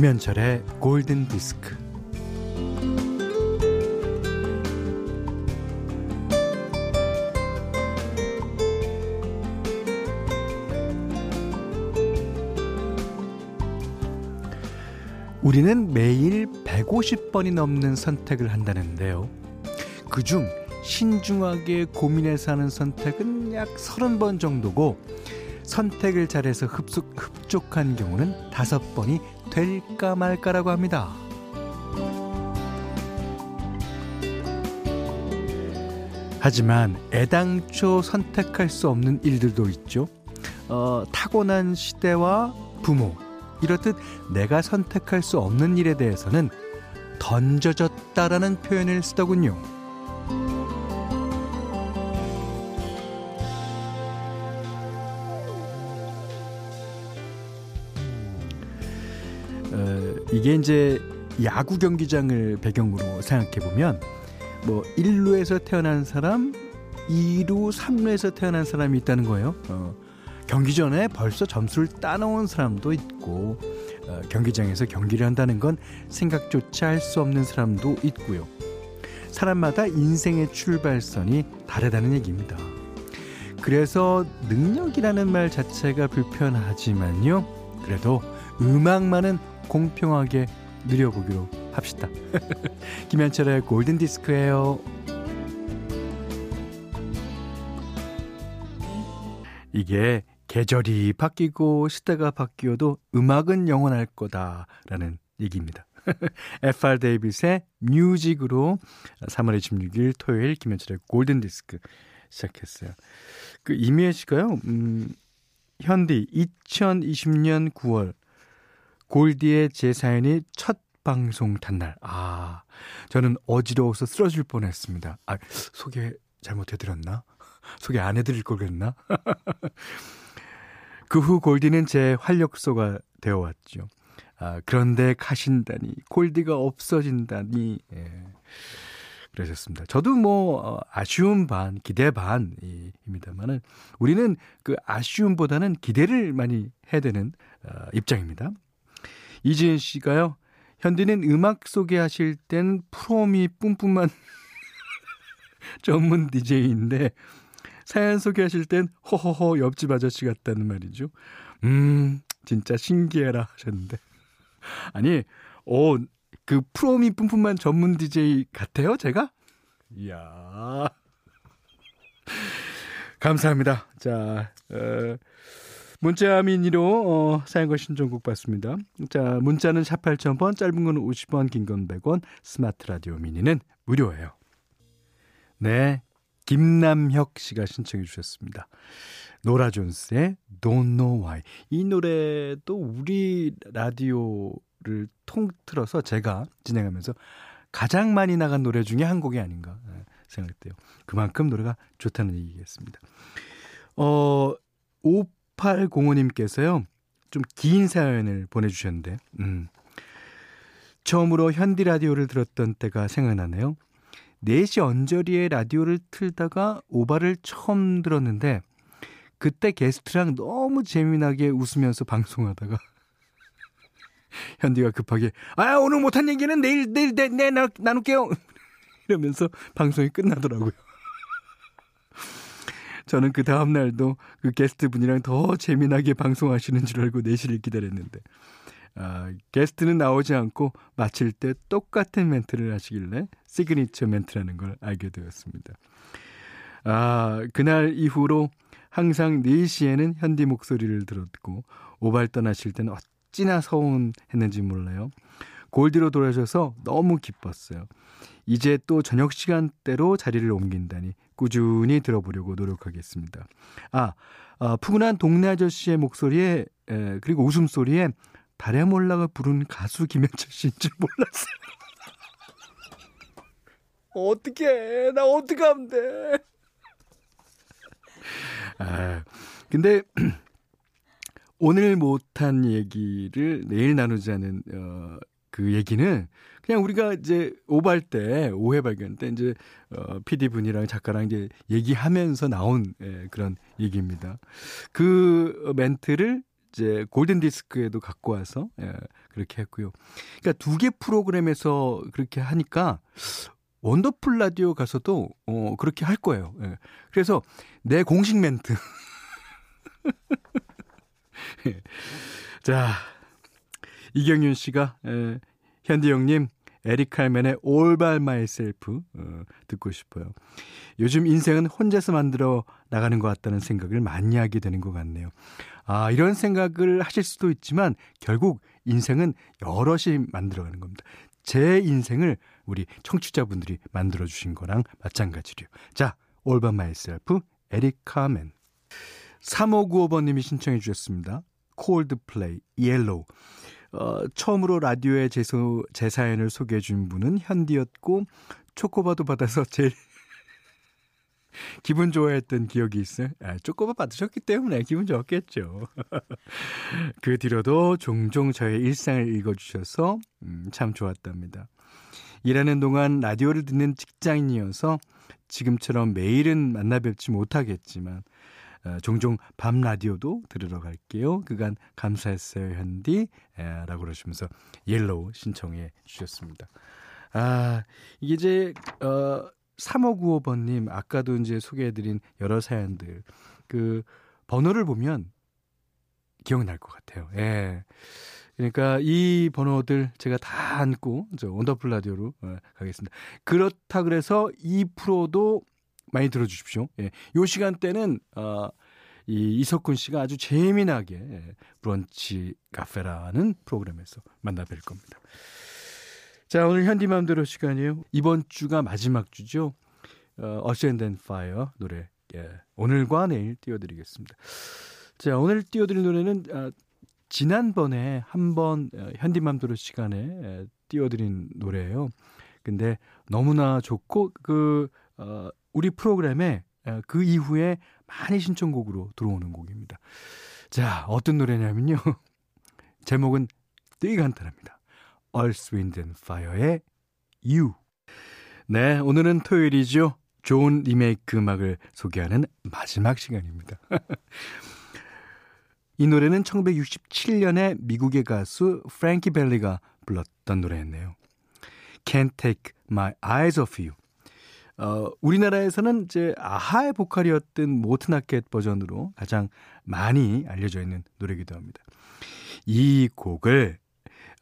김현철의 골든 디스크. 우리는 매일 150번이 넘는 선택을 한다는데요. 그중 신중하게 고민해서 하는 선택은 약 30번 정도고 선택을 잘해서 흡속, 흡족한 경우는 5번이 될까 말까라고 합니다. 하지만 애당초 선택할 수 없는 일들도 있죠. 어, 타고난 시대와 부모, 이렇듯 내가 선택할 수 없는 일에 대해서는 던져졌다라는 표현을 쓰더군요. 어, 이게 이제 야구 경기장을 배경으로 생각해 보면 뭐 1루에서 태어난 사람, 2루, 3루에서 태어난 사람이 있다는 거예요. 어, 경기 전에 벌써 점수를 따놓은 사람도 있고 어, 경기장에서 경기를 한다는 건 생각조차 할 수 없는 사람도 있고요. 사람마다 인생의 출발선이 다르다는 얘기입니다. 그래서 능력이라는 말 자체가 불편하지만요. 그래도 음악만은 공평하게 누려보기로 합시다. 김현철의 골든 디스크예요. 이게 계절이 바뀌고 시대가 바뀌어도 음악은 영원할 거다라는 얘기입니다. FR 데이빗의 뮤직으로 3월 26일 토요일 김현철의 골든 디스크 시작했어요. 그 이미혜 씨가요. 음, 현디 2020년 9월 골디의 제 사연이 첫 방송 단날. 아, 저는 어지러워서 쓰러질 뻔 했습니다. 아, 소개 잘못해드렸나? 소개 안 해드릴 걸 그랬나? 그 후 골디는 제 활력소가 되어왔죠. 아, 그런데 가신다니, 골디가 없어진다니, 예. 그러셨습니다. 저도 뭐, 어, 아쉬움 반, 기대 반입니다만은, 우리는 그 아쉬움보다는 기대를 많이 해야 되는 어, 입장입니다. 이지은 씨가요, 현디는 음악 소개하실 땐 프로미 뿜뿜한 전문 DJ인데, 사연 소개하실 땐 허허허 옆집 아저씨 같다는 말이죠. 음, 진짜 신기해라 하셨는데. 아니, 어, 그 프로미 뿜뿜만 전문 DJ 같아요, 제가? 이야. 감사합니다. 자, 어, 문자 미니로 어, 사연과 신청곡 받습니다. 자, 문자는 샵 8000번, 짧은 건 50원, 긴 건 100원, 스마트 라디오 미니는 무료예요. 네, 김남혁 씨가 신청해 주셨습니다. 노라 존스의 Don't Know Why. 이 노래도 우리 라디오를 통틀어서 제가 진행하면서 가장 많이 나간 노래 중에 한 곡이 아닌가 생각돼요. 그만큼 노래가 좋다는 얘기겠습니다. 어, 5805님께서요. 좀 긴 사연을 보내주셨는데, 음. 처음으로 현디 라디오를 들었던 때가 생각나네요. 4시 언저리에 라디오를 틀다가 오바를 처음 들었는데 그때 게스트랑 너무 재미나게 웃으면서 방송하다가 현디가 급하게 아 오늘 못한 얘기는 내일 내일 내, 내, 나, 나눌게요 이러면서 방송이 끝나더라고요. 저는 그 다음 날도 그 게스트 분이랑 더 재미나게 방송하시는 줄 알고 4시를 기다렸는데 아, 게스트는 나오지 않고 마칠 때 똑같은 멘트를 하시길래 시그니처 멘트라는 걸 알게 되었습니다. 아, 그날 이후로 항상 4시에는 현디 목소리를 들었고 오발 떠나실 때는 어찌나 서운했는지 몰라요. 골디로 돌아셔서 너무 기뻤어요. 이제 또 저녁 시간대로 자리를 옮긴다니 꾸준히 들어보려고 노력하겠습니다. 아, 아 푸근한 동네 아저씨의 목소리에 에, 그리고 웃음소리에 달에 몰라가 부른 가수 김현철 씨인 줄 몰랐어요. 어떻게 나 어떻게 하면 돼? 아, 근데 오늘 못한 얘기를 내일 나누자는 어, 그 얘기는 그냥 우리가 이제 오발 때 오해 발견 때 이제 어, PD 분이랑 작가랑 이제 얘기하면서 나온 예, 그런 얘기입니다. 그 멘트를 이제 골든 디스크에도 갖고 와서 예, 그렇게 했고요. 그러니까 두 개 프로그램에서 그렇게 하니까 원더풀 라디오 가서도 어 그렇게 할 거예요. 예. 그래서 내 공식 멘트. 예. 자, 이경윤 씨가 예, 현디 형님 에릭 칼맨의 All by myself 어, 듣고 싶어요. 요즘 인생은 혼자서 만들어 나가는 것 같다는 생각을 많이 하게 되는 것 같네요. 아, 이런 생각을 하실 수도 있지만 결국 인생은 여럿이 만들어가는 겁니다. 제 인생을 우리 청취자분들이 만들어 주신 거랑 마찬가지로요. 자, All by myself, 에릭 칼맨. 3595번님이 신청해 주셨습니다. 콜드플레이, Yellow. 어, 처음으로 라디오에 제, 소, 제 사연을 소개해 준 분은 현디였고 초코바도 받아서 제일 기분 좋아했던 기억이 있어요. 아, 쪼꼬바 받으셨기 때문에 기분 좋았겠죠. 그 뒤로도 종종 저의 일상을 읽어주셔서 음, 참 좋았답니다. 일하는 동안 라디오를 듣는 직장인이어서 지금처럼 매일은 만나 뵙지 못하겠지만 어, 종종 밤 라디오도 들으러 갈게요. 그간 감사했어요, 현디. 에, 라고 그러시면서 Yellow 신청해 주셨습니다. 아, 이게 이제, 어, 3595번님, 아까도 이제 소개해드린 여러 사연들, 그, 번호를 보면 기억날 것 같아요. 예. 그러니까 이 번호들 제가 다 안고, 저, 원더풀 라디오로 어, 가겠습니다. 그렇다 그래서 이 프로도 많이 들어주십시오. 예. 요 시간대는, 어, 이 이석훈 씨가 아주 재미나게 예, 브런치 카페라는 프로그램에서 만나 뵐 겁니다. 자, 오늘 현디맘대로 시간이에요. 이번 주가 마지막 주죠. 어, 어시앤덴 파이어 노래. 예. 오늘과 내일 띄워드리겠습니다. 자, 오늘 띄워드릴 노래는, 아, 지난번에 한번 어, 현디맘대로 시간에 에, 띄워드린 노래예요. 근데 너무나 좋고, 그, 어, 우리 프로그램에 그 이후에 많이 신청곡으로 들어오는 곡입니다. 자, 어떤 노래냐면요. 제목은 되게 간단합니다. Earth, Wind and Fire의 You. 네, 오늘은 토요일이죠. 좋은 리메이크 음악을 소개하는 마지막 시간입니다. 이 노래는 1967년에 미국의 가수 프랭키 벨리가 불렀던 노래였네요. Can't Take My Eyes Off You. 어, 우리나라에서는 이제 아하의 보컬이었던 모트나켓 버전으로 가장 많이 알려져 있는 노래기도 합니다. 이 곡을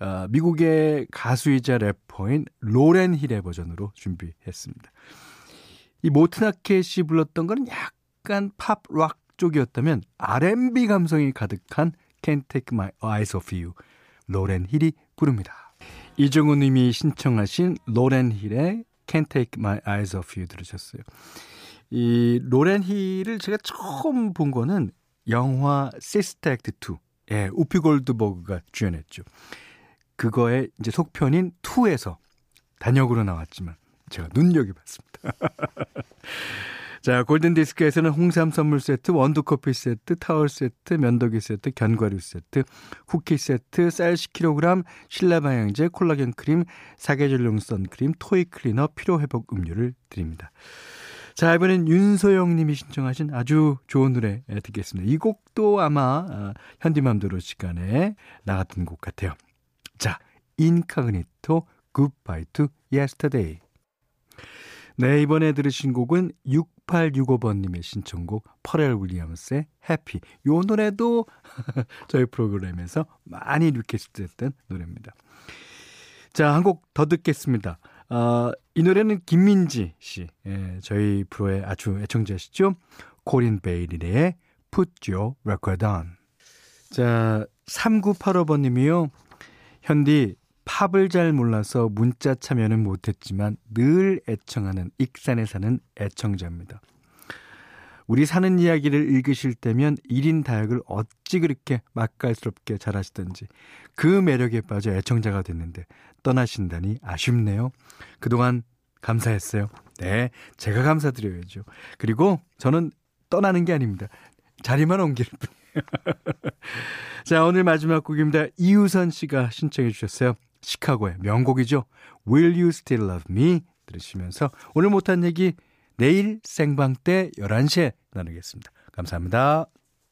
어, 미국의 가수이자 래퍼인 로렌 힐의 버전으로 준비했습니다. 이 모튼 하켓이 불렀던 건 약간 팝 락 쪽이었다면 R&B 감성이 가득한 Can't Take My Eyes Off You 로렌 힐이 부릅니다. 이정훈 님이 신청하신 로렌 힐의 Can't Take My Eyes Off You 들으셨어요. 이 로렌 힐을 제가 처음 본 거는 영화 Sister Act 2. 예, 우피 골드버그가 주연했죠. 그거의 이제 속편인 2에서 단역으로 나왔지만 제가 눈여겨봤습니다. 자, 골든디스크에서는 홍삼 선물 세트, 원두커피 세트, 타월 세트, 면도기 세트, 견과류 세트, 쿠키 세트, 쌀 10kg, 신라 방향제, 콜라겐 크림, 사계절용 선크림, 토이 클리너, 피로회복 음료를 드립니다. 자, 이번엔 윤소영 님이 신청하신 아주 좋은 노래 듣겠습니다. 이 곡도 아마 어, 현디맘대로 시간에 나갔던 곡 같아요. 자, 인카그니토 Goodbye to Yesterday. 네, 이번에 들으신 곡은 6865번님의 신청곡 퍼렐 윌리엄스의 Happy. 요 노래도 저희 프로그램에서 많이 request 했던 노래입니다. 자, 한 곡 더 듣겠습니다. 어, 이 노래는 김민지 씨, 예, 저희 프로의 아주 애청자시죠? 코린 베일리의 Put Your Record On. 자, 3985번님이요. 현디, 팝을 잘 몰라서 문자 참여는 못했지만 늘 애청하는 익산에 사는 애청자입니다. 우리 사는 이야기를 읽으실 때면 1인 다역을 어찌 그렇게 맛깔스럽게 잘하시던지 그 매력에 빠져 애청자가 됐는데 떠나신다니 아쉽네요. 그동안 감사했어요. 네, 제가 감사드려야죠. 그리고 저는 떠나는 게 아닙니다. 자리만 옮길 뿐이에요. 자, 오늘 마지막 곡입니다. 이우선 씨가 신청해 주셨어요. 시카고의 명곡이죠. Will You Still Love Me 들으시면서 오늘 못한 얘기 내일 생방 때 11시에 나누겠습니다. 감사합니다.